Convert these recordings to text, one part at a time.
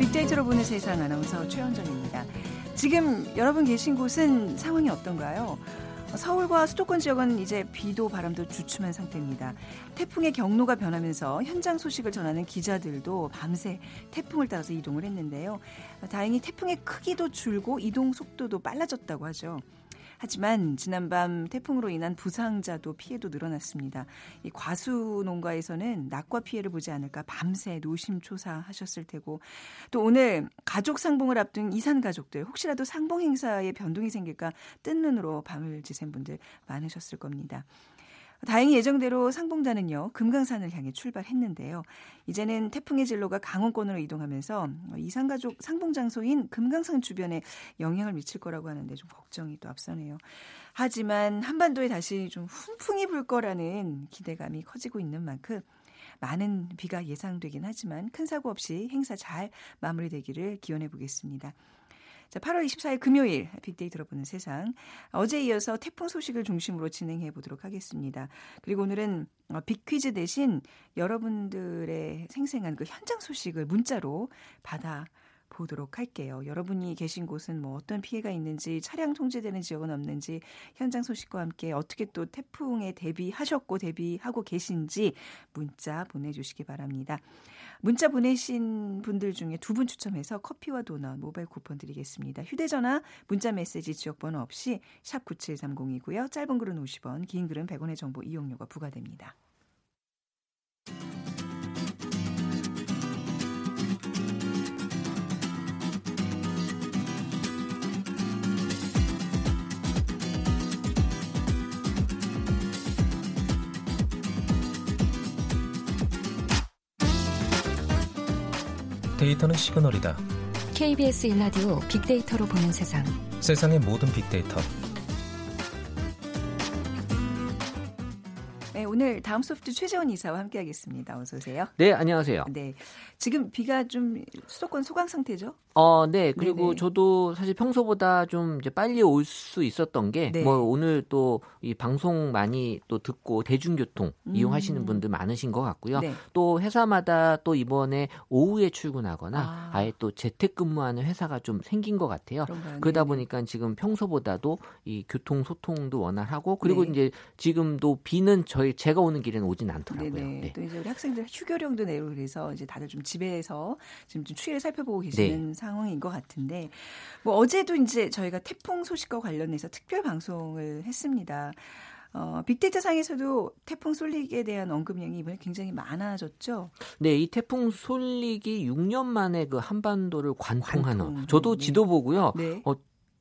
빅데이터로 보는 세상 아나운서 최현정입니다. 지금 여러분 계신 곳은 상황이 어떤가요? 서울과 수도권 지역은 이제 비도 바람도 주춤한 상태입니다. 태풍의 경로가 변하면서 현장 소식을 전하는 기자들도 밤새 태풍을 따라서 이동을 했는데요. 다행히 태풍의 크기도 줄고 이동 속도도 빨라졌다고 하죠. 하지만 지난밤 태풍으로 인한 부상자도 피해도 늘어났습니다. 이 과수 농가에서는 낙과 피해를 보지 않을까 밤새 노심초사하셨을 테고 또 오늘 가족 상봉을 앞둔 이산 가족들 혹시라도 상봉 행사에 변동이 생길까 뜬 눈으로 밤을 지샌 분들 많으셨을 겁니다. 다행히 예정대로 상봉단은요 금강산을 향해 출발했는데요. 이제는 태풍의 진로가 강원권으로 이동하면서 이산가족 상봉 장소인 금강산 주변에 영향을 미칠 거라고 하는데 좀 걱정이 또 앞서네요. 하지만 한반도에 다시 좀 훈풍이 불 거라는 기대감이 커지고 있는 만큼 많은 비가 예상되긴 하지만 큰 사고 없이 행사 잘 마무리되기를 기원해 보겠습니다. 자, 8월 24일 금요일 빅데이터로 보는 세상. 어제 이어서 태풍 소식을 중심으로 진행해 보도록 하겠습니다. 그리고 오늘은 어, 빅퀴즈 대신 여러분들의 생생한 그 현장 소식을 문자로 받아 보도록 할게요. 여러분이 계신 곳은 뭐 어떤 피해가 있는지, 차량 통제되는 지역은 없는지, 현장 소식과 함께 어떻게 또 태풍에 대비하셨고 대비하고 계신지 문자 보내주시기 바랍니다. 문자 보내신 분들 중에 두 분 추첨해서 커피와 도넛 모바일 쿠폰 드리겠습니다. 휴대전화, 문자 메시지 지역번호 없이 샵 9730이고요. 짧은 글은 50원, 긴 글은 100원의 정보 이용료가 부과됩니다. 데이터는 시그널이다. KBS 일라디오 빅데이터로 보는 세상. 세상의 모든 빅데이터. 네, 오늘 다음 소프트 최재원 이사와 함께하겠습니다. 어서 오세요. 네, 안녕하세요. 네, 지금 비가 좀 수도권 소강 상태죠? 어, 네. 그리고 네네. 저도 사실 평소보다 좀 이제 빨리 올 수 있었던 게뭐 네. 오늘 또 이 방송 많이 또 듣고 대중교통 음. 이용하시는 분들 많으신 것 같고요. 네. 또 회사마다 또 이번에 오후에 출근하거나 아. 예또 재택근무하는 회사가 좀 생긴 것 같아요. 그런가요? 그러다 보니까 지금 평소보다도 이 교통 소통도 원활하고 그리고 네. 이제 지금도 비는 저희 제가 오는 길에는 오진 않더라고요. 네. 또 이제 우리 학생들 휴교령도 내고 그래서 이제 다들 좀 집에서 지금 좀 추위를 살펴보고 계시는 네. 상황인 것 같은데 뭐 어제도 이제 저희가 태풍 소식과 관련해서 특별 방송을 했습니다. 어, 빅데이터 상에서도 태풍 쏠릭에 대한 언급량이 이번에 굉장히 많아졌죠. 네, 이 태풍 쏠릭이 6년 만에 그 한반도를 관통하는. 관통. 저도 네. 지도 보고요. 네. 어,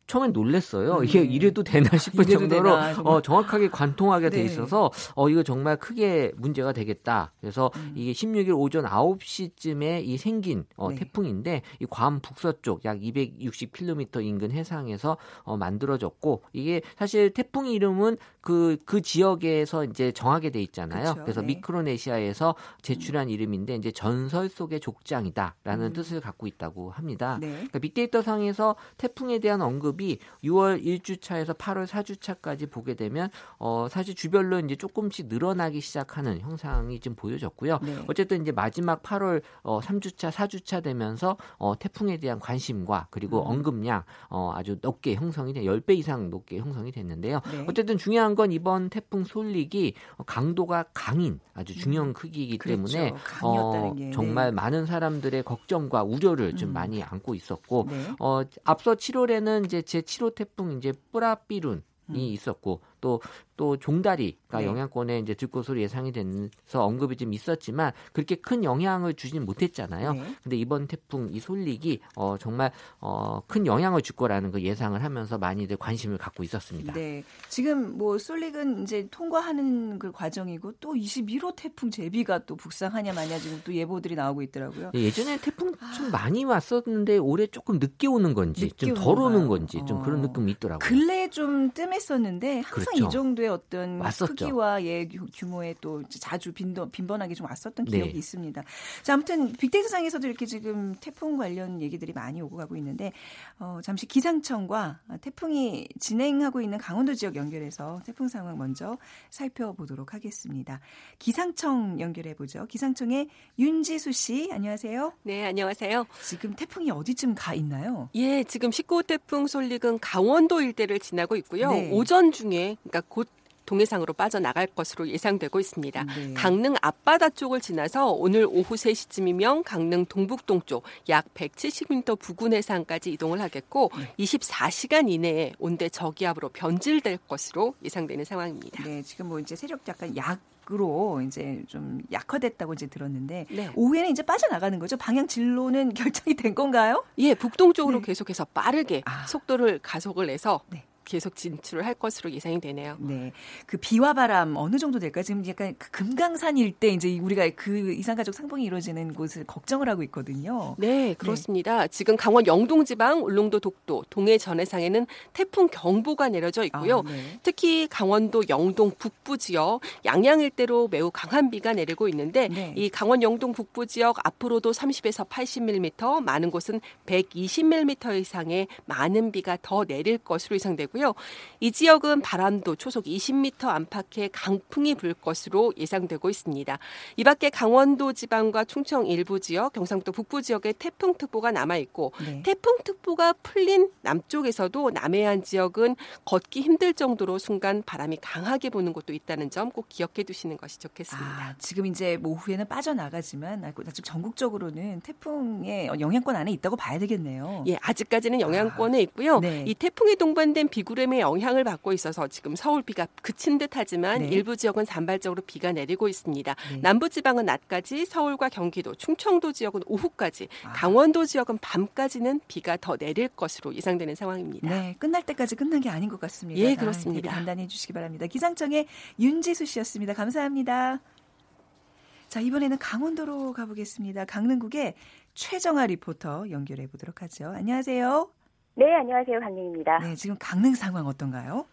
처음엔 놀랬어요. 음. 이게 이래도 되나 싶을 정도로 되나, 어, 정확하게 관통하게 돼 네. 있어서 어, 이거 정말 크게 문제가 되겠다. 그래서 음. 이게 16일 오전 9시쯤에 이 생긴 어, 네. 태풍인데 이 괌 북서쪽 약 260km 인근 해상에서 어, 만들어졌고 이게 사실 태풍 이름은 그, 그 지역에서 이제 정하게 돼 있잖아요. 그렇 그래서 네. 미크로네시아에서 제출한 음. 이름인데 이제 전설 속의 족장이다라는 음. 뜻을 갖고 있다고 합니다. 네. 그러니까 빅데이터 상에서 태풍에 대한 언급 기업이 6월 1주차에서 8월 4주차까지 보게 되면 어 사실 주별로 이제 조금씩 늘어나기 시작하는 형상이 좀 보여졌고요. 네. 어쨌든 이제 마지막 8월 어 3주차, 4주차 되면서 어 태풍에 대한 관심과 그리고 음. 언급량 어 아주 높게 형성이 돼 10배 이상 높게 형성이 됐는데요. 네. 어쨌든 중요한 건 이번 태풍 솔릭이 강도가 강인 아주 중요한 음. 크기이기 그렇죠. 때문에 어 게. 정말 네. 많은 사람들의 걱정과 우려를 좀 음. 많이 안고 있었고 네. 어 앞서 7월에는 이제 제 7호 태풍 이제 뿌라삐룬이 음. 있었고 또 또 종다리가 네. 영향권에 이제 들꽃으로 예상이 돼서 언급이 좀 있었지만 그렇게 큰 영향을 주진 못했잖아요. 네. 근데 이번 태풍 이 솔릭이 어 정말 어 큰 영향을 줄 거라는 그 예상을 하면서 많이들 관심을 갖고 있었습니다. 네. 지금 뭐 솔릭은 이제 통과하는 그 과정이고 또 21호 태풍 제비가 또 북상하냐 마냐 지금 또 예보들이 나오고 있더라고요. 네, 예전에 태풍 좀 아. 많이 왔었는데 올해 조금 늦게 오는 건지 좀 덜 오는 건지 좀 어. 그런 느낌이 있더라고요. 근래 좀 뜸했었는데 항상 그렇죠. 이 정도의 어떤 왔었죠. 크기와 예 규모의 또 자주 빈도, 빈번하게 좀 왔었던 네. 기억이 네. 있습니다. 자 아무튼 빅데이터상에서도 이렇게 지금 태풍 관련 얘기들이 많이 오고 가고 있는데 어, 잠시 기상청과 태풍이 진행하고 있는 강원도 지역 연결해서 태풍 상황 먼저 살펴보도록 하겠습니다. 기상청 연결해 보죠. 기상청의 윤지수 씨 안녕하세요. 네 안녕하세요. 지금 태풍이 어디쯤 가 있나요? 예 지금 19호 태풍 솔릭은 강원도 일대를 지나고 있고요. 네. 오전 중에 그러니까 곧 동해상으로 빠져나갈 것으로 예상되고 있습니다. 네. 강릉 앞바다 쪽을 지나서 오늘 오후 3시쯤이면 강릉 동북동쪽 약 170m 부근 해상까지 이동을 하겠고 네. 24시간 이내에 온대 저기압으로 변질될 것으로 예상되는 상황입니다. 네, 지금 뭐 이제 세력 약간 약 으로 이제 좀 약화됐다고 이제 들었는데 네. 오후에는 이제 빠져나가는 거죠. 방향 진로는 결정이 된 건가요? 예, 북동쪽으로 네. 계속해서 빠르게 아. 속도를 가속을 해서 네. 계속 진출을 할 것으로 예상이 되네요. 네. 그 비와 바람 어느 정도 될까? 지금 약간 그 금강산 일대 이제 우리가 그 이산가족 상봉이 이루어지는 곳을 걱정을 하고 있거든요. 네, 네. 그렇습니다. 네. 지금 강원 영동 지방, 울릉도 독도, 동해 전해상에는 태풍 경보가 내려져 있고요. 아, 네. 특히 강원도 영동 북부 지역 양양 일대로 매우 강한 비가 내리고 있는데 네. 이 강원 영동 북부 지역 앞으로도 30에서 80mm, 많은 곳은 120mm 이상의 많은 비가 더 내릴 것으로 예상되고요. 있고요. 이 지역은 바람도 초속 20m 안팎의 강풍이 불 것으로 예상되고 있습니다. 이 밖에 강원도 지방과 충청 일부 지역, 경상도 북부 지역에 태풍특보가 남아 있고 네. 태풍특보가 풀린 남쪽에서도 남해안 지역은 걷기 힘들 정도로 순간 바람이 강하게 부는 곳도 있다는 점 꼭 기억해 두시는 것이 좋겠습니다. 아, 지금 이제 뭐 오후에는 빠져나가지만 아직 전국적으로는 태풍의 영향권 안에 있다고 봐야 되겠네요. 예, 아직까지는 영향권에 아, 있고요. 네. 이 태풍에 동반된 비 비구름의 영향을 받고 있어서 지금 서울 비가 그친 듯하지만 네. 일부 지역은 산발적으로 비가 내리고 있습니다. 네. 남부 지방은 낮까지, 서울과 경기도, 충청도 지역은 오후까지, 아. 강원도 지역은 밤까지는 비가 더 내릴 것으로 예상되는 상황입니다. 네, 끝날 때까지 끝난 게 아닌 것 같습니다. 예, 그렇습니다. 아, 단단히 해주시기 바랍니다. 기상청의 윤지수 씨였습니다. 감사합니다. 자, 이번에는 강원도로 가보겠습니다. 강릉국의 최정아 리포터 연결해 보도록 하죠. 안녕하세요. 네, 안녕하세요. 강릉입니다. 네, 지금 강릉 상황 어떤가요?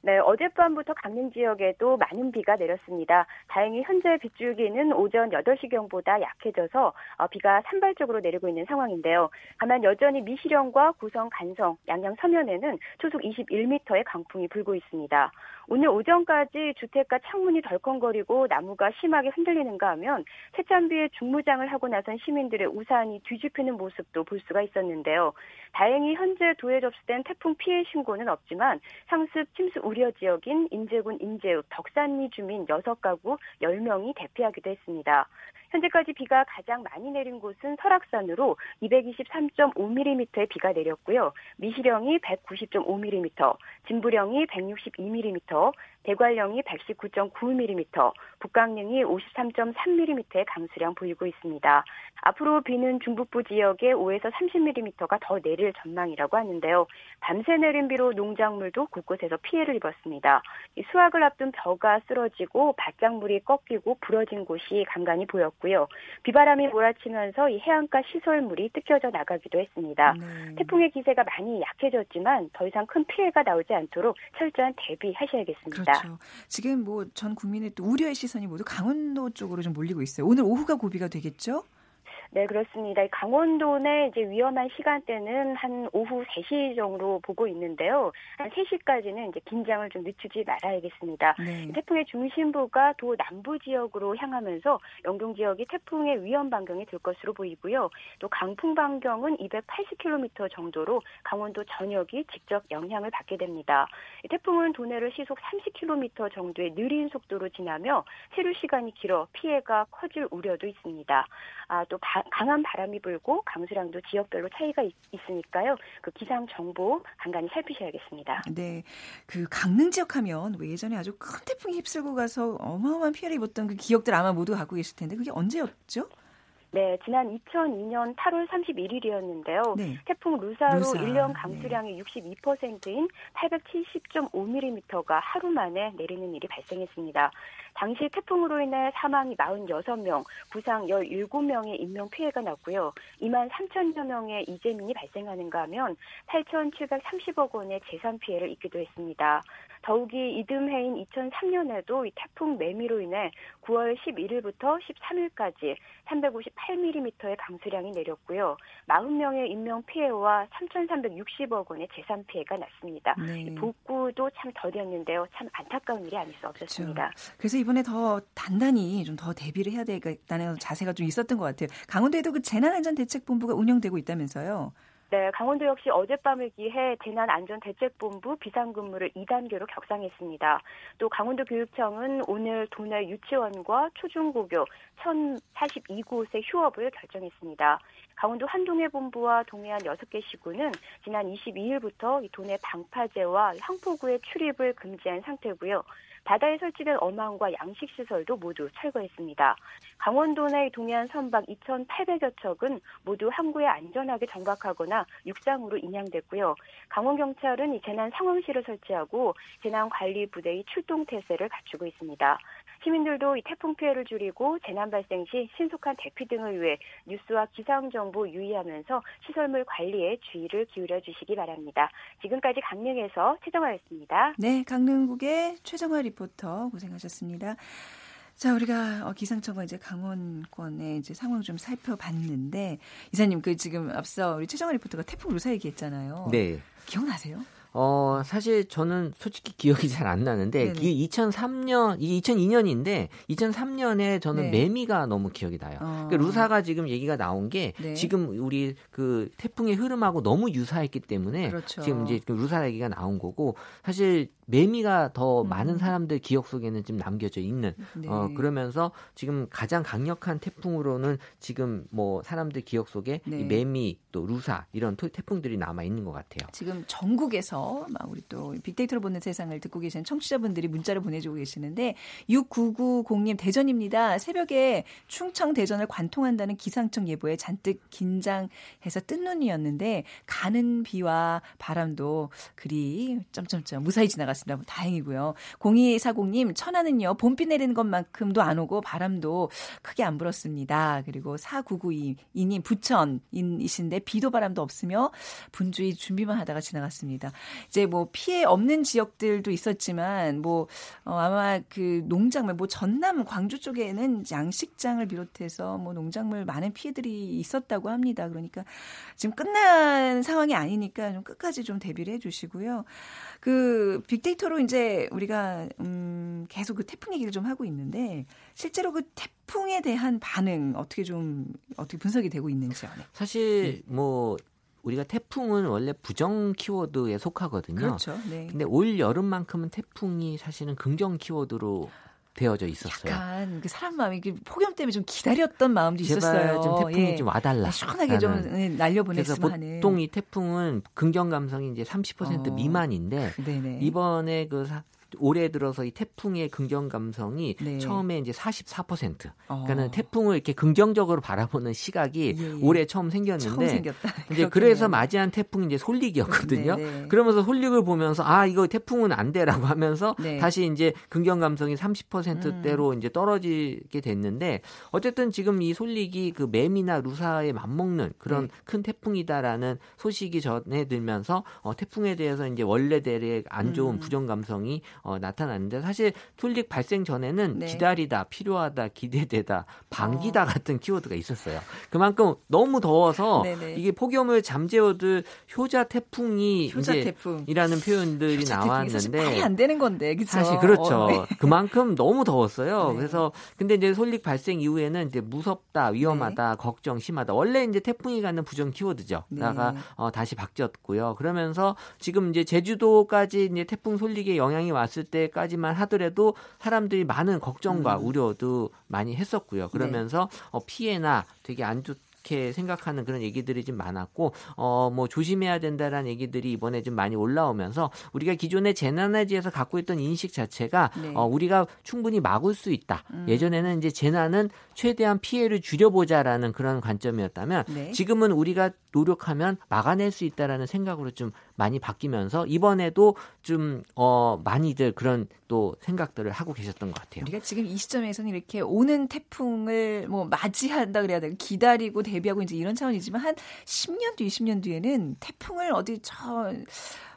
네, 어젯밤부터 강릉 지역에도 많은 비가 내렸습니다. 다행히 현재 빗줄기는 오전 8시경보다 약해져서 어, 비가 산발적으로 내리고 있는 상황인데요. 다만 여전히 미시령과 구성, 간성, 양양 서면에는 초속 21m의 강풍이 불고 있습니다. 오늘 오전까지 주택가 창문이 덜컹거리고 나무가 심하게 흔들리는가 하면 새찬비에 중무장을 하고 나선 시민들의 우산이 뒤집히는 모습도 볼 수가 있었는데요. 다행히 현재 도에 접수된 태풍 피해 신고는 없지만 상습 침수 우려 지역인 인제군 인제읍 덕산리 주민 6가구 10명이 대피하기도 했습니다. 현재까지 비가 가장 많이 내린 곳은 설악산으로 223.5mm의 비가 내렸고요. 미시령이 190.5mm, 진부령이 162mm, 대관령이 119.9mm, 북강릉이 53.3mm의 강수량 보이고 있습니다. 앞으로 비는 중북부 지역에 5에서 30mm가 더 내릴 전망이라고 하는데요. 밤새 내린 비로 농작물도 곳곳에서 피해를 입었습니다. 수확을 앞둔 벼가 쓰러지고 밭작물이 꺾이고 부러진 곳이 간간히 보였고요. 비바람이 몰아치면서 이 해안가 시설물이 뜯겨져 나가기도 했습니다. 네. 태풍의 기세가 많이 약해졌지만 더 이상 큰 피해가 나오지 않도록 철저한 대비하셔야겠습니다. 그렇죠. 지금 뭐 전 국민의 또 우려의 시선이 모두 강원도 쪽으로 좀 몰리고 있어요. 오늘 오후가 고비가 되겠죠? 네, 그렇습니다. 강원도 내 이제 위험한 시간대는 한 오후 3시 정도 보고 있는데요. 한 3시까지는 이제 긴장을 좀 늦추지 말아야겠습니다. 네. 태풍의 중심부가 도 남부 지역으로 향하면서 영동 지역이 태풍의 위험 반경이 될 것으로 보이고요. 또 강풍 반경은 280km 정도로 강원도 전역이 직접 영향을 받게 됩니다. 태풍은 도내를 시속 30km 정도의 느린 속도로 지나며 세류 시간이 길어 피해가 커질 우려도 있습니다. 아, 또 바, 강한 바람이 불고 강수량도 지역별로 차이가 있, 으니까요. 그 기상 정보 간간히 살피셔야겠습니다. 네, 그 강릉 지역 하면 예전에 아주 큰 태풍이 휩쓸고 가서 어마어마한 피해를 입었던 그 기억들 아마 모두 갖고 계실 텐데 그게 언제였죠? 네, 지난 2002년 8월 31일이었는데요. 네. 태풍 루사로 루사. 1년 강수량의 네. 62%인 870.5mm가 하루 만에 내리는 일이 발생했습니다. 당시 태풍으로 인해 사망이 46명, 부상 17명의 인명 피해가 났고요. 2만 3천여 명의 이재민이 발생하는가 하면 8,730억 원의 재산 피해를 입기도 했습니다. 더욱이 이듬해인 2003년에도 이 태풍 매미로 인해 9월 11일부터 13일까지 358mm의 강수량이 내렸고요. 40명의 인명 피해와 3,360억 원의 재산 피해가 났습니다. 네. 복구도 참 더뎠는데요. 참 안타까운 일이 아닐 수 없었습니다. 그렇죠. 그래서 이번에 더 단단히 좀 더 대비를 해야 되겠다는 자세가 좀 있었던 것 같아요. 강원도에도 그 재난안전대책본부가 운영되고 있다면서요. 네, 강원도 역시 어젯밤을 기해 재난안전대책본부 비상근무를 2단계로 격상했습니다. 또 강원도 교육청은 오늘 도내 유치원과 초중고교 1,042곳의 휴업을 결정했습니다. 강원도 한동해 본부와 동해안 6개 시구는 지난 22일부터 도내 방파제와 향포구의 출입을 금지한 상태고요. 바다에 설치된 어망과 양식 시설도 모두 철거했습니다. 강원도 내 동해안 선박 2,800여 척은 모두 항구에 안전하게 정박하거나 육상으로 인양됐고요. 강원 경찰은 이 재난 상황실을 설치하고 재난 관리 부대의 출동 태세를 갖추고 있습니다. 시민들도 이 태풍 피해를 줄이고 재난 발생 시 신속한 대피 등을 위해 뉴스와 기상 정보 유의하면서 시설물 관리에 주의를 기울여 주시기 바랍니다. 지금까지 강릉에서 최정화였습니다. 네, 강릉국의 최정화 리포터 고생하셨습니다. 자, 우리가 어, 기상청과 이제 강원권의 이제 상황 좀 살펴봤는데 이사님 그 지금 앞서 우리 최정화 리포터가 태풍 루사 얘기했잖아요. 네. 기억나세요? 어, 사실 저는 솔직히 기억이 잘 안 나는데 네네. 2003년, 이 2002년인데 2003년에 저는 네. 매미가 너무 기억이 나요. 어. 그러니까 루사가 지금 얘기가 나온 게 네. 지금 우리 그 태풍의 흐름하고 너무 유사했기 때문에 그렇죠. 지금 이제 그 루사 얘기가 나온 거고 사실 매미가 더 음. 많은 사람들 기억 속에는 좀 남겨져 있는 네. 어 그러면서 지금 가장 강력한 태풍으로는 지금 뭐 사람들 기억 속에 네. 이 매미 또 루사 이런 태풍들이 남아 있는 것 같아요. 지금 전국에서 막 우리 또 빅데이터로 보는 세상을 듣고 계신 청취자분들이 문자를 보내주고 계시는데 6990님 대전입니다. 새벽에 충청 대전을 관통한다는 기상청 예보에 잔뜩 긴장해서 뜬 눈이었는데 가는 비와 바람도 그리 점점점 무사히 지나갔. 같습니다. 다행이고요. 0240님, 천안은요, 봄비 내리는 것만큼도 안 오고 바람도 크게 안 불었습니다. 그리고 4992님, 부천이신데 비도 바람도 없으며 분주히 준비만 하다가 지나갔습니다. 이제 뭐 피해 없는 지역들도 있었지만 뭐, 어, 아마 그 농작물, 뭐 전남, 광주 쪽에는 양식장을 비롯해서 뭐 농작물 많은 피해들이 있었다고 합니다. 그러니까 지금 끝난 상황이 아니니까 좀 끝까지 좀 대비를 해 주시고요. 그 빅데이터로 이제 우리가 음 계속 그 태풍 얘기를 좀 하고 있는데 실제로 그 태풍에 대한 반응 어떻게 좀 어떻게 분석이 되고 있는지요. 네. 사실 뭐 우리가 태풍은 원래 부정 키워드에 속하거든요. 그렇죠. 네. 근데 올 여름만큼은 태풍이 사실은 긍정 키워드로 되어져 있었어요. 약간 그 사람 마음이 폭염 때문에 좀 기다렸던 마음도 있었어요. 좀 태풍이 예. 좀 와달라. 시원하게 좀 네, 날려보냈으면 그래서 하는. 보통 이 태풍은 긍정 감성이 이제 30% 어. 미만인데 네네. 이번에 그 올해 들어서 이 태풍의 긍정 감성이 네. 처음에 이제 44%. 어. 그러니까는 태풍을 이렇게 긍정적으로 바라보는 시각이 예, 예. 올해 처음 생겼는데 처음 이제 그래서 맞이한 태풍이 이제 솔릭이었거든요. 네네. 네. 그러면서 솔릭을 보면서 아 이거 태풍은 안 돼라고 하면서 네. 다시 이제 긍정 감성이 30%대로 음. 이제 떨어지게 됐는데 어쨌든 지금 이 솔릭이 그 매미나 루사에 맞먹는 그런 네. 큰 태풍이다라는 소식이 전해들면서 어, 태풍에 대해서 이제 원래대로의 안 좋은 음. 부정 감성이 어, 나타났는데 사실 솔릭 발생 전에는 네. 기다리다, 필요하다, 기대되다, 반기다 어. 같은 키워드가 있었어요. 그만큼 너무 더워서 네네. 이게 폭염을 잠재워둘 효자 태풍이 효자 이제 태풍이라는 표현들이 나왔는데 말이 안 되는 건데 그쵸? 사실 그렇죠. 어, 네. 그만큼 너무 더웠어요. 네. 그래서 근데 이제 솔릭 발생 이후에는 이제 무섭다, 위험하다, 네. 걱정 심하다. 원래 이제 태풍이 갖는 부정 키워드죠. 나가 네. 어, 다시 바뀌었고요. 그러면서 지금 이제 제주도까지 이제 태풍 솔릭의 영향이 왔 왔을 때까지만 하더라도 사람들이 많은 걱정과 음. 우려도 많이 했었고요. 그러면서 네. 어, 피해나 되게 안 좋. 이렇게 생각하는 그런 얘기들이 좀 많았고 어 뭐 조심해야 된다라는 얘기들이 이번에 좀 많이 올라오면서 우리가 기존의 재난에대해서 갖고 있던 인식 자체가 네. 어 우리가 충분히 막을 수 있다. 음. 예전에는 이제 재난은 최대한 피해를 줄여보자라는 그런 관점이었다면 네. 지금은 우리가 노력하면 막아낼 수 있다라는 생각으로 좀 많이 바뀌면서 이번에도 좀 어, 많이들 그런 또 생각들을 하고 계셨던 것 같아요. 우리가 지금 이 시점에서는 이렇게 오는 태풍을 뭐 맞이한다 그래야 되고 기다리고 대비하고 이제 이런 차원이지만 한 10년 뒤, 20년 뒤에는 태풍을 어디 저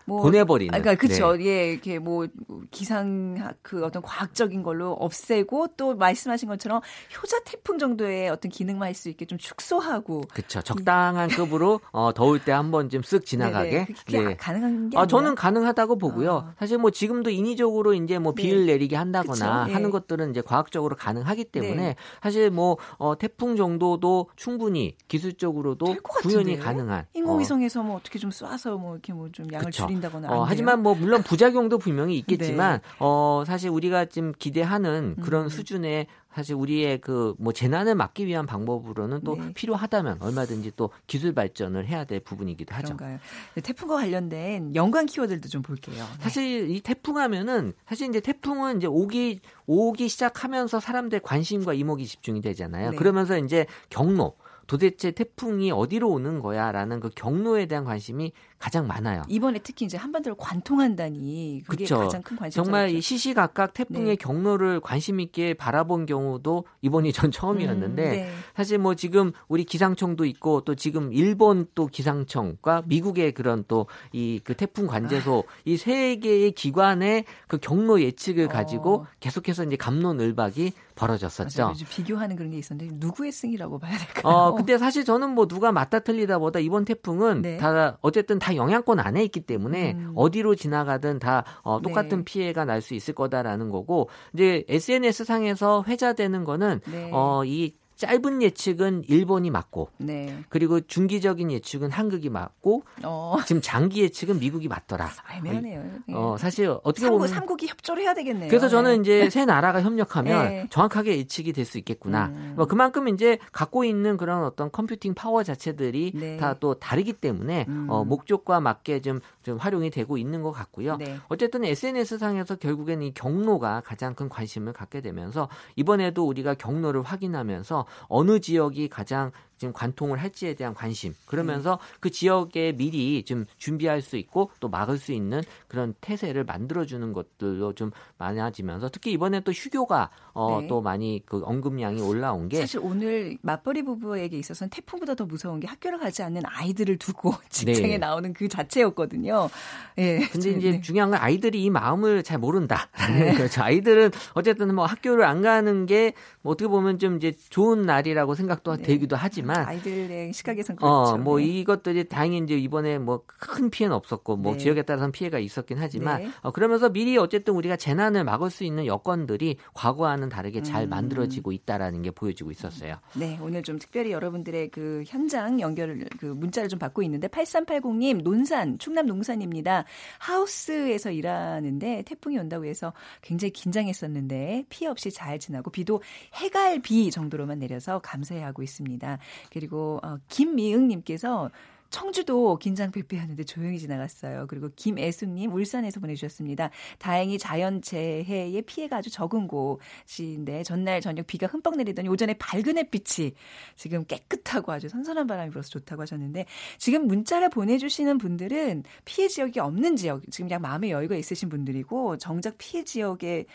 뭐 보내버리는. 아, 그러니까 그렇죠. 네. 예, 이렇게 뭐 기상 그 어떤 과학적인 걸로 없애고 또 말씀하신 것처럼 효자 태풍 정도의 어떤 기능만 할 수 있게 좀 축소하고. 그렇죠. 적당한 급으로 어, 더울 때 한번 좀 쓱 지나가게. 네네. 네. 가능한 게 아, 저는 가능하다고 보고요. 어. 사실 뭐 지금도 인위적으로 이제 뭐 네. 비를 내리게 한다거나 그쵸? 하는 것들은 이제 과학적으로 가능하기 때문에 네. 사실 뭐 어, 태풍 정도도 충분히 기술적으로도 구현이 가능한. 인공위성에서 어. 뭐 어떻게 좀 쏴서 뭐 이렇게 뭐 좀 양을 그쵸. 줄인다거나. 어, 하지만 뭐 물론 부작용도 분명히 있겠지만 네. 어, 사실 우리가 지금 기대하는 그런 음. 수준의 사실 우리의 그 뭐 재난을 막기 위한 방법으로는 또 네. 필요하다면 얼마든지 또 기술 발전을 해야 될 부분이기도 하죠. 그런가요? 네, 태풍과 관련된 연관 키워드도 좀 볼게요. 네. 사실 이 태풍 하면은 사실 이제 태풍은 이제 오기 오기 시작하면서 사람들 관심과 이목이 집중이 되잖아요. 네. 그러면서 이제 경로 도대체 태풍이 어디로 오는 거야라는 그 경로에 대한 관심이 가장 많아요. 이번에 특히 이제 한반도를 관통한다니 그게 그쵸. 가장 큰 관심. 정말 이 시시각각 태풍의 네. 경로를 관심 있게 바라본 경우도 이번이 전 처음이었는데 음, 네. 사실 뭐 지금 우리 기상청도 있고 또 지금 일본 또 기상청과 미국의 그런 또 이 그 태풍 관제소 아. 이세 개의 기관의 그 경로 예측을 어. 가지고 계속해서 이제 감론을박이 벌어졌었죠. 맞아요. 비교하는 그런 게 있었는데 누구의 승이라고 봐야 될까요? 어, 근데 사실 저는 뭐 누가 맞다 틀리다보다 이번 태풍은 네. 다 어쨌든 다 영향권 안에 있기 때문에 음. 어디로 지나가든 다 어, 똑같은 네. 피해가 날 수 있을 거다라는 거고 이제 SNS 상에서 회자되는 거는 네. 어, 이 짧은 예측은 일본이 맞고 네. 그리고 중기적인 예측은 한국이 맞고 어. 지금 장기 예측은 미국이 맞더라. 애매하네요. 네. 어, 사실 어떻게 삼국, 보면 삼국이 협조를 해야 되겠네요. 그래서 저는 네. 이제 세 나라가 협력하면 네. 정확하게 예측이 될 수 있겠구나. 음. 뭐 그만큼 이제 갖고 있는 그런 어떤 컴퓨팅 파워 자체들이 네. 다또 다르기 때문에 음. 어, 목적과 맞게 좀, 좀 활용이 되고 있는 것 같고요. 네. 어쨌든 SNS 상에서 결국엔 이 경로가 가장 큰 관심을 갖게 되면서 이번에도 우리가 경로를 확인하면서 어느 지역이 가장 지금 관통을 할지에 대한 관심 그러면서 네. 그 지역에 미리 좀 준비할 수 있고 또 막을 수 있는 그런 태세를 만들어주는 것들도 좀 많아지면서 특히 이번에 또 휴교가 어, 네. 또 많이 그 언급량이 올라온 게 사실 오늘 맞벌이 부부에게 있어서는 태풍보다 더 무서운 게 학교를 가지 않는 아이들을 두고 직장에 네. 나오는 그 자체였거든요. 예. 근데 이제 네. 중요한 건 아이들이 이 마음을 잘 모른다라는 네. 거죠. 아이들은 어쨌든 뭐 학교를 안 가는 게 뭐 어떻게 보면 좀 이제 좋은 날이라고 생각도 네. 되기도 하지만 아이들의 시각에선 어, 그렇죠. 어, 뭐 네. 이것들이 다행히 이제 이번에 뭐 큰 피해는 없었고 뭐 네. 지역에 따라서는 피해가 있었긴 하지만 네. 어, 그러면서 미리 어쨌든 우리가 재난을 막을 수 있는 여건들이 과거와는 다르게 잘 음. 만들어지고 있다라는 게 보여지고 있었어요. 네, 오늘 좀 특별히 여러분들의 그 현장 연결 그 문자를 좀 받고 있는데 8380님 논산 충남 농산입니다. 하우스에서 일하는데 태풍이 온다고 해서 굉장히 긴장했었는데 피해 없이 잘 지나고 비도 해갈 비 정도로만 내려서 감사해하고 있습니다. 그리고 어, 김미응님께서 청주도 긴장 회피하는데 조용히 지나갔어요. 그리고 김애숙님 울산에서 보내주셨습니다. 다행히 자연재해의 피해가 아주 적은 곳인데 전날 저녁 비가 흠뻑 내리더니 오전에 밝은 햇빛이 지금 깨끗하고 아주 선선한 바람이 불어서 좋다고 하셨는데 지금 문자를 보내주시는 분들은 피해 지역이 없는 지역 지금 그냥 마음의 여유가 있으신 분들이고 정작 피해 지역에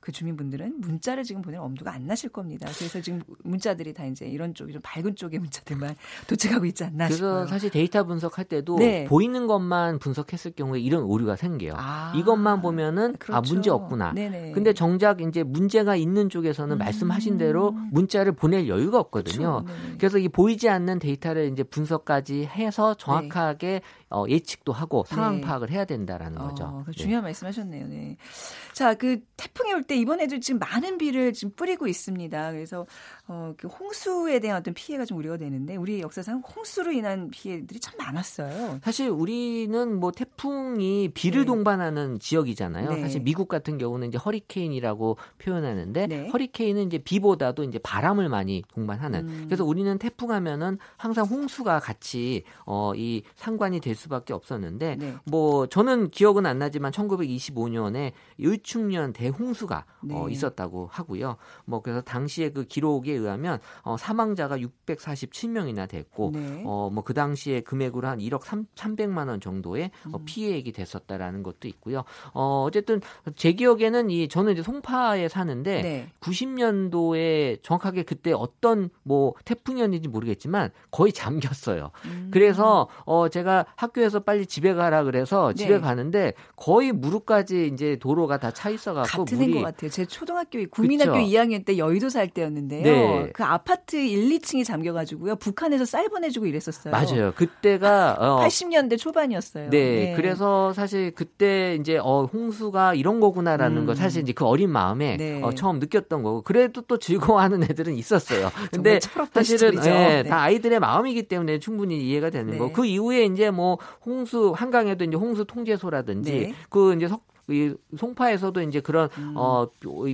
그 주민분들은 문자를 지금 보낼 엄두가 안 나실 겁니다. 그래서 지금 문자들이 다 이제 이런 쪽, 이런 밝은 쪽의 문자들만 도착하고 있지 않나 그래서 싶어요. 사실 데이터 분석할 때도 네. 보이는 것만 분석했을 경우에 이런 오류가 생겨요. 아, 이것만 보면은 아, 그렇죠. 아 문제 없구나. 네네. 근데 정작 이제 문제가 있는 쪽에서는 음. 말씀하신 대로 문자를 보낼 여유가 없거든요. 그렇죠. 그래서 이 보이지 않는 데이터를 이제 분석까지 해서 정확하게 네. 어, 예측도 하고 상황 네. 파악을 해야 된다라는 거죠. 어, 그 중요한 말씀하셨네요. 네. 자, 그 태풍이 올때 이번에도 지금 많은 비를 지금 뿌리고 있습니다. 그래서 어, 그 홍수에 대한 어떤 피해가 좀 우려가 되는데 우리 역사상 홍수로 인한 피해들이 참 많았어요. 사실 우리는 뭐 태풍이 비를 네. 동반하는 지역이잖아요. 네. 사실 미국 같은 경우는 이제 허리케인이라고 표현하는데 네. 허리케인은 이제 비보다도 이제 바람을 많이 동반하는. 음. 그래서 우리는 태풍 하면은 항상 홍수가 같이 어, 이 상관이 될 수밖에 없었는데 네. 뭐 저는 기억은 안 나지만 1925년에 일축년 대홍수가 홍수가 네. 어, 있었다고 하고요. 뭐 그래서 당시에 그 기록에 의하면 어, 사망자가 647명이나 됐고 네. 어, 뭐 그 당시에 금액으로 한 1억 3, 300만 원 정도의 어, 음. 피해액이 됐었다라는 것도 있고요. 어, 어쨌든 제 기억에는 이 저는 이제 송파에 사는데 네. 90년도에 정확하게 그때 어떤 뭐 태풍이었는지 모르겠지만 거의 잠겼어요. 음. 그래서 어 제가 학교에서 빨리 집에 가라 그래서 집에 네. 가는데 거의 무릎까지 이제 도로가 다 차 있어갖고 물이... 것 같아요. 제 초등학교 국민학교 그쵸? 2학년 때 여의도 살 때였는데요. 네. 그 아파트 1, 2층이 잠겨가지고요. 북한에서 쌀 보내주고 이랬었어요. 맞아요. 그때가 어, 80년대 초반이었어요. 네, 네, 그래서 사실 그때 이제 어 홍수가 이런 거구나라는 음. 거 사실 이제 그 어린 마음에 네. 어, 처음 느꼈던 거고 그래도 또 즐거워하는 애들은 있었어요. 근데 사실은 예, 네. 다 아이들의 마음이기 때문에 충분히 이해가 되는 네. 거. 그 이후에 이제 뭐 홍수 한강에도 이제 홍수 통제소라든지 네. 그 이제 석, 이 송파에서도 이제 그런 음. 어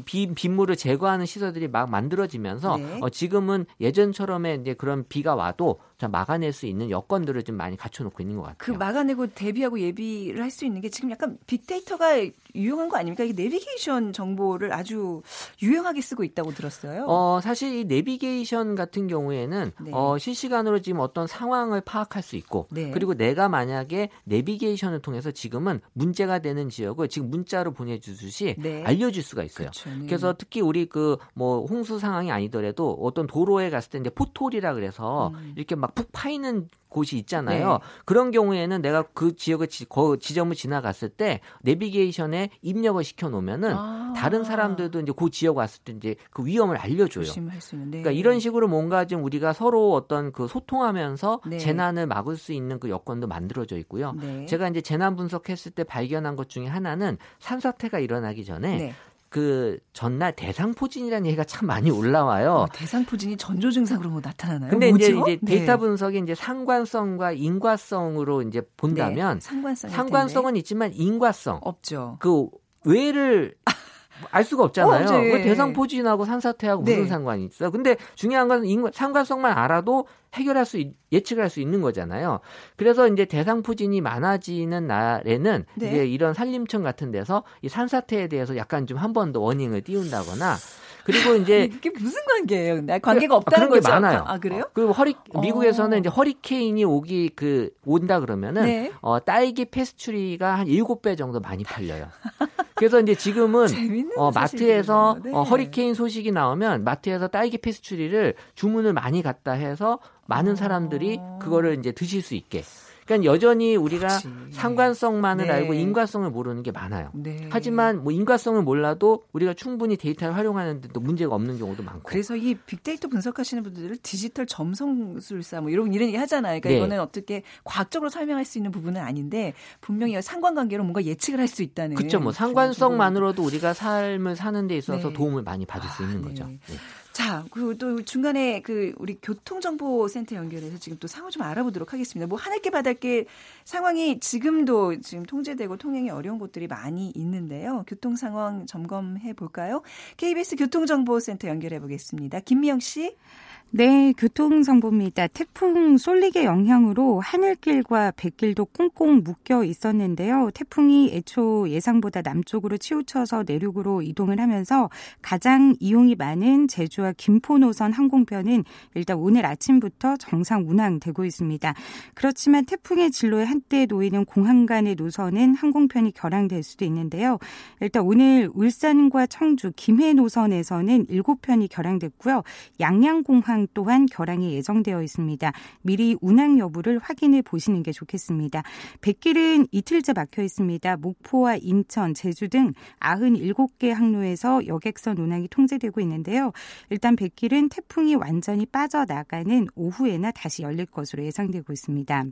비, 빗물을 제거하는 시설들이 막 만들어지면서 네. 어, 지금은 예전처럼의 이제 그런 비가 와도 막아낼 수 있는 여건들을 좀 많이 갖춰놓고 있는 것 같아요. 그 막아내고 대비하고 예비를 할 수 있는 게 지금 약간 빅데이터가 유용한 거 아닙니까? 이게 내비게이션 정보를 아주 유용하게 쓰고 있다고 들었어요. 어, 사실 이 내비게이션 같은 경우에는 네. 어, 실시간으로 지금 어떤 상황을 파악할 수 있고 네. 그리고 내가 만약에 내비게이션을 통해서 지금은 문제가 되는 지역을 지금 문자로 보내주듯이 네. 알려줄 수가 있어요. 그렇죠. 네. 그래서 특히 우리 그 뭐 홍수 상황이 아니더라도 어떤 도로에 갔을 때 이제 포톨이라 그래서 음. 이렇게 막푹 파이는 곳이 있잖아요. 네. 그런 경우에는 내가 그 지역을 지, 그 지점을 지나갔을 때 내비게이션에 입력을 시켜 놓으면은 아. 다른 사람들도 이제 그 지역 왔을 때 이제 그 위험을 알려줘요. 조심할 수 있는. 네. 그러니까 이런 식으로 뭔가 좀 우리가 서로 어떤 그 소통하면서 네. 재난을 막을 수 있는 그 여건도 만들어져 있고요. 네. 제가 이제 재난 분석했을 때 발견한 것 중에 하나는 산사태가 일어나기 전에 네. 그 전날 대상포진이라는 얘기가 참 많이 올라와요. 어, 대상포진이 전조 증상으로 뭐 나타나나요? 근데 뭐죠? 이제, 이제 네. 데이터 분석이 이제 상관성과 인과성으로 이제 본다면 네, 상관성 상관성은 있지만 인과성 없죠. 그 왜를 알 수가 없잖아요. 어, 네. 대상 포진하고 산사태하고 무슨 네. 상관이 있어? 근데 중요한 건 인과, 상관성만 알아도 해결할 수 예측을 할수 있는 거잖아요. 그래서 이제 대상 포진이 많아지는 날에는 네. 이제 이런 산림청 같은 데서 이 산사태에 대해서 약간 좀 한 번 더 워닝을 띄운다거나 그리고 이제 이게 무슨 관계예요? 근데 관계가 없다는 그런 게 많아요. 아 그래요? 그리고 허리 미국에서는 어. 이제 허리케인이 오기 그 온다 그러면은 네. 어, 딸기 페스츄리가 한 7배 정도 많이 팔려요. 그래서 이제 지금은 어, 마트에서 네. 어, 허리케인 소식이 나오면 마트에서 딸기 페스츄리를 주문을 많이 갖다 해서 많은 사람들이 어. 그거를 이제 드실 수 있게 그러니까 여전히 우리가 그렇지. 상관성만을 네. 알고 인과성을 모르는 게 많아요. 네. 하지만 뭐 인과성을 몰라도 우리가 충분히 데이터를 활용하는데도 문제가 없는 경우도 많고. 그래서 이 빅데이터 분석하시는 분들을 디지털 점성술사 뭐 이런 이런 얘기 하잖아요. 그러니까 네. 이거는 어떻게 과학적으로 설명할 수 있는 부분은 아닌데 분명히 상관관계로 뭔가 예측을 할 수 있다는. 그렇죠. 뭐 상관성만으로도 우리가 삶을 사는 데 있어서 네. 도움을 많이 받을 수 있는 아, 거죠. 자, 그리고 또 중간에 그 우리 교통정보센터 연결해서 지금 또 상황 좀 알아보도록 하겠습니다. 뭐 하늘길 바닷길 상황이 지금도 지금 통제되고 통행이 어려운 곳들이 많이 있는데요. 교통 상황 점검해 볼까요? KBS 교통정보센터 연결해 보겠습니다. 김미영 씨. 네, 교통정보입니다. 태풍 쏠릭의 영향으로 하늘길과 백길도 꽁꽁 묶여 있었는데요. 태풍이 애초 예상보다 남쪽으로 치우쳐서 내륙으로 이동을 하면서 가장 이용이 많은 제주와 김포 노선 항공편은 일단 오늘 아침부터 정상 운항되고 있습니다. 그렇지만 태풍의 진로에 한때 놓이는 공항 간의 노선은 항공편이 결항될 수도 있는데요. 일단 오늘 울산과 청주, 김해 노선에서는 7편이 결항됐고요. 양양공항 또한 결항이 예정되어 있습니다. 미리 운항 여부를 확인해 보시는 게 좋겠습니다. 백길은 이틀째 막혀 있습니다. 목포와 인천, 제주 등 97개 항로에서 여객선 운항이 통제되고 있는데요. 일단 백길은 태풍이 완전히 빠져나가는 오후에나 다시 열릴 것으로 예상되고 있습니다.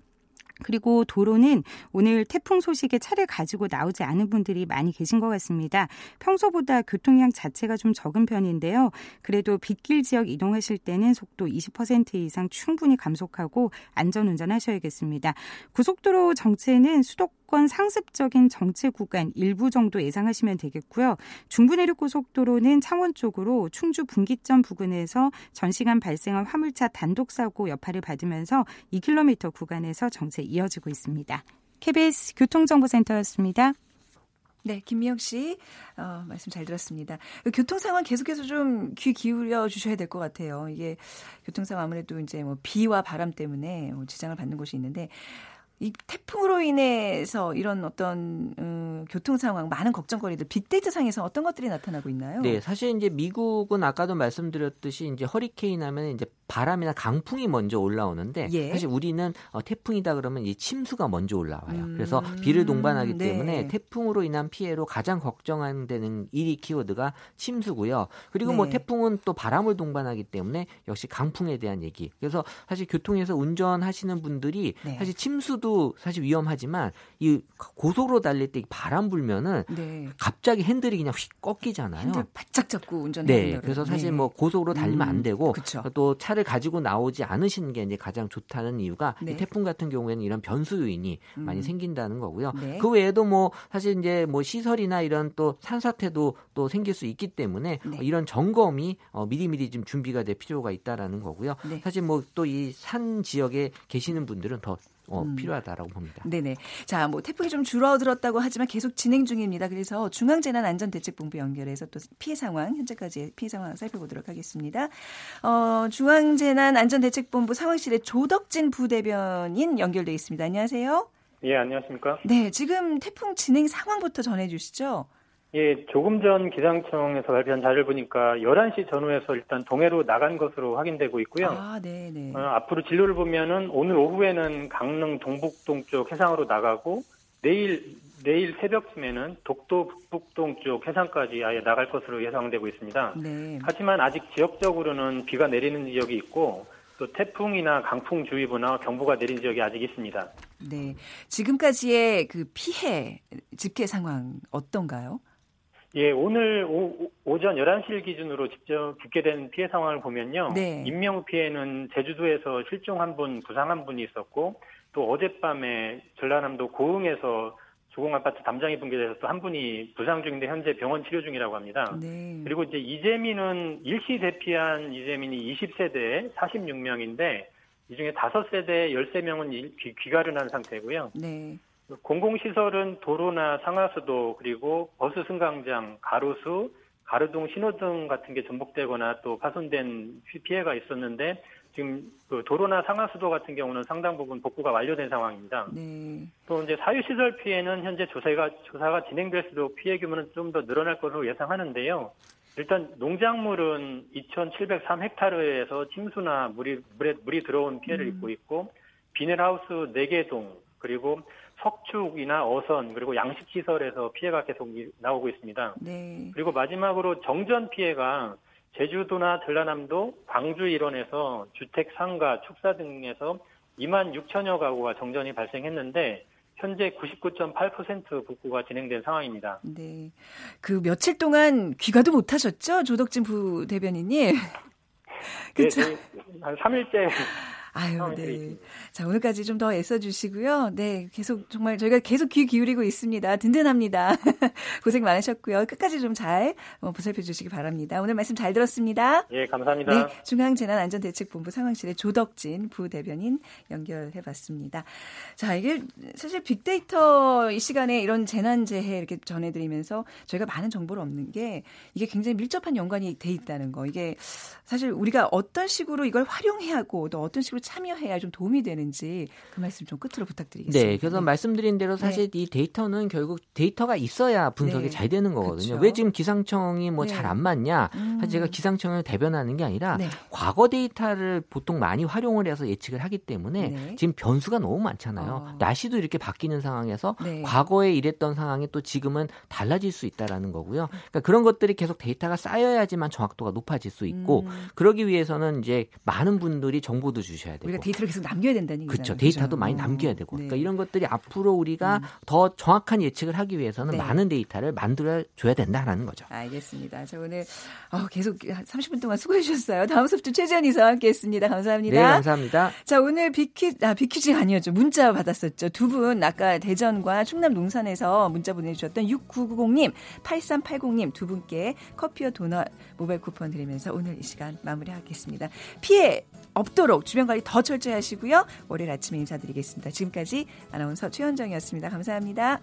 그리고 도로는 오늘 태풍 소식에 차를 가지고 나오지 않은 분들이 많이 계신 것 같습니다. 평소보다 교통량 자체가 좀 적은 편인데요. 그래도 빗길 지역 이동하실 때는 속도 20% 이상 충분히 감속하고 안전 운전하셔야겠습니다. 고속도로 정체는 수도 수도권 상습적인 정체 구간 일부 정도 예상하시면 되겠고요. 중부내륙 고속도로는 창원 쪽으로 충주 분기점 부근에서 전시간 발생한 화물차 단독 사고 여파를 받으면서 2km 구간에서 정체 이어지고 있습니다. KBS 교통정보센터였습니다. 네, 김미영 씨 어, 말씀 잘 들었습니다. 그 교통 상황 계속해서 좀 귀 기울여 주셔야 될 것 같아요. 이게 교통 상황 아무래도 이제 뭐 비와 바람 때문에 뭐 지장을 받는 곳이 있는데 이 태풍으로 인해서 이런 어떤 음, 교통 상황 많은 걱정거리들 빅데이터 상에서 어떤 것들이 나타나고 있나요? 네, 사실 이제 미국은 아까도 말씀드렸듯이 이제 허리케인 하면 이제 바람이나 강풍이 먼저 올라오는데 예. 사실 우리는 어, 태풍이다 그러면 이 침수가 먼저 올라와요. 음, 그래서 비를 동반하기 네. 때문에 태풍으로 인한 피해로 가장 걱정되는 1위 키워드가 침수고요. 그리고 뭐 네. 뭐 태풍은 또 바람을 동반하기 때문에 역시 강풍에 대한 얘기. 그래서 사실 교통에서 운전하시는 분들이 네. 사실 침수도 사실 위험하지만 이 고속으로 달릴 때 바람 불면은 네. 갑자기 핸들이 그냥 휙 꺾이잖아요. 핸들 바짝 잡고 운전하는 네. 그래서 사실 네. 뭐 고속으로 달리면 안 음, 되고 그쵸. 또 차를 차를 가지고 나오지 않으시는 게 이제 가장 좋다는 이유가 네. 이 태풍 같은 경우에는 이런 변수 요인이 음. 많이 생긴다는 거고요. 네. 그 외에도 뭐 사실 이제 뭐 시설이나 이런 또 산사태도 또 생길 수 있기 때문에 네. 이런 점검이 어, 미리미리 좀 준비가 될 필요가 있다라는 거고요. 네. 사실 뭐 또 이 산 지역에 계시는 분들은 더 어, 음. 필요하다라고 봅니다. 네네. 자, 뭐 태풍이 좀 줄어들었다고 하지만 계속 진행 중입니다. 그래서 중앙재난안전대책본부 연결해서 또 피해 상황 현재까지 피해 상황 살펴보도록 하겠습니다. 어, 중앙재난안전대책본부 상황실에 조덕진 부대변인 연결돼 있습니다. 안녕하세요. 예, 안녕하십니까? 네, 지금 태풍 진행 상황부터 전해 주시죠. 예, 조금 전 기상청에서 발표한 자료를 보니까 11시 전후에서 일단 동해로 나간 것으로 확인되고 있고요. 아, 네, 네. 어, 앞으로 진로를 보면은 오늘 오후에는 강릉 동북동 쪽 해상으로 나가고 내일 내일 새벽쯤에는 독도 북북동 쪽 해상까지 아예 나갈 것으로 예상되고 있습니다. 네. 하지만 아직 지역적으로는 비가 내리는 지역이 있고 또 태풍이나 강풍 주의보나 경보가 내린 지역이 아직 있습니다. 네. 지금까지의 그 피해 집계 상황 어떤가요? 예, 오늘 오, 오전 11시를 기준으로 직접 집계된 피해 상황을 보면요. 네. 인명 피해는 제주도에서 실종 한 분, 부상 한 분이 있었고 또 어젯밤에 전라남도 고흥에서 주공 아파트 담장이 붕괴돼서 또 한 분이 부상 중인데 현재 병원 치료 중이라고 합니다. 네. 그리고 이제 이재민은 일시 대피한 이재민이 20세대 46명인데 이 중에 5세대 13명은 귀가를 한 상태고요. 네. 공공시설은 도로나 상하수도 그리고 버스 승강장, 가로수, 가로등 신호등 같은 게 전복되거나 또 파손된 피해가 있었는데 지금 그 도로나 상하수도 같은 경우는 상당 부분 복구가 완료된 상황입니다. 네. 또 이제 사유시설 피해는 현재 조사가 조사가 진행될수록 피해 규모는 좀 더 늘어날 것으로 예상하는데요. 일단 농작물은 2,703헥타르에서 침수나 물이 물에 물이 들어온 피해를 음. 입고 있고 비닐하우스 4개 동 그리고 석축이나 어선 그리고 양식 시설에서 피해가 계속 나오고 있습니다. 네. 그리고 마지막으로 정전 피해가 제주도나 전라남도, 광주 일원에서 주택, 상가, 축사 등에서 2만 6천여 가구가 정전이 발생했는데 현재 99.8% 복구가 진행된 상황입니다. 네. 그 며칠 동안 귀가도 못 하셨죠? 조덕진 부대변인님. 그렇죠. 네, 한 3일째 아유, 네. 자, 오늘까지 좀 더 애써주시고요. 네, 계속 정말 저희가 계속 귀 기울이고 있습니다. 든든합니다. 고생 많으셨고요. 끝까지 좀잘 어, 보살펴 주시기 바랍니다. 오늘 말씀 잘 들었습니다. 예, 감사합니다. 네, 중앙재난안전대책본부 상황실의 조덕진 부대변인 연결해 봤습니다. 자, 이게 사실 빅데이터 이 시간에 이런 재난재해 이렇게 전해드리면서 저희가 많은 정보를 얻는 게 이게 굉장히 밀접한 연관이 돼 있다는 거. 이게 사실 우리가 어떤 식으로 이걸 활용해야 하고 또 어떤 식으로 참여해야 좀 도움이 되는지 그 말씀 좀 끝으로 부탁드리겠습니다. 네, 그래서 네. 말씀드린 대로 사실 네. 이 데이터는 결국 데이터가 있어야 분석이 네. 잘 되는 거거든요. 그렇죠. 왜 지금 기상청이 뭐 잘안 네. 맞냐? 음. 사실 제가 기상청을 대변하는 게 아니라 네. 과거 데이터를 보통 많이 활용을 해서 예측을 하기 때문에 네. 지금 변수가 너무 많잖아요. 어. 날씨도 이렇게 바뀌는 상황에서 과거에 이랬던 상황이 또 지금은 달라질 수 있다라는 거고요. 그러니까 그런 것들이 계속 데이터가 쌓여야지만 정확도가 높아질 수 있고 음. 그러기 위해서는 이제 많은 분들이 정보도 주셔야 되고 우리가 데이터를 계속 남겨야 된다는 얘기죠. 그렇죠. 데이터도 그렇죠? 많이 남겨야 되고. 네. 그러니까 이런 것들이 앞으로 우리가 음. 더 정확한 예측을 하기 위해서는 네. 많은 데이터를 만들어 줘야 된다라는 거죠. 알겠습니다. 저 오늘 어, 계속 30분 동안 수고해 주셨어요. 다음 소프트 최재현 이사와 함께했습니다. 감사합니다. 네, 감사합니다. 자, 오늘 비퀴 아 비퀴즈 아니었죠. 문자 받았었죠. 두 분 아까 대전과 충남 논산에서 문자 보내주셨던 6990님, 8380님 두 분께 커피와 도넛 모바일 쿠폰 드리면서 오늘 이 시간 마무리하겠습니다. 피해 없도록 주변 관리 더 철저히 하시고요. 월요일 아침에 인사드리겠습니다. 지금까지 아나운서 최현정이었습니다. 감사합니다.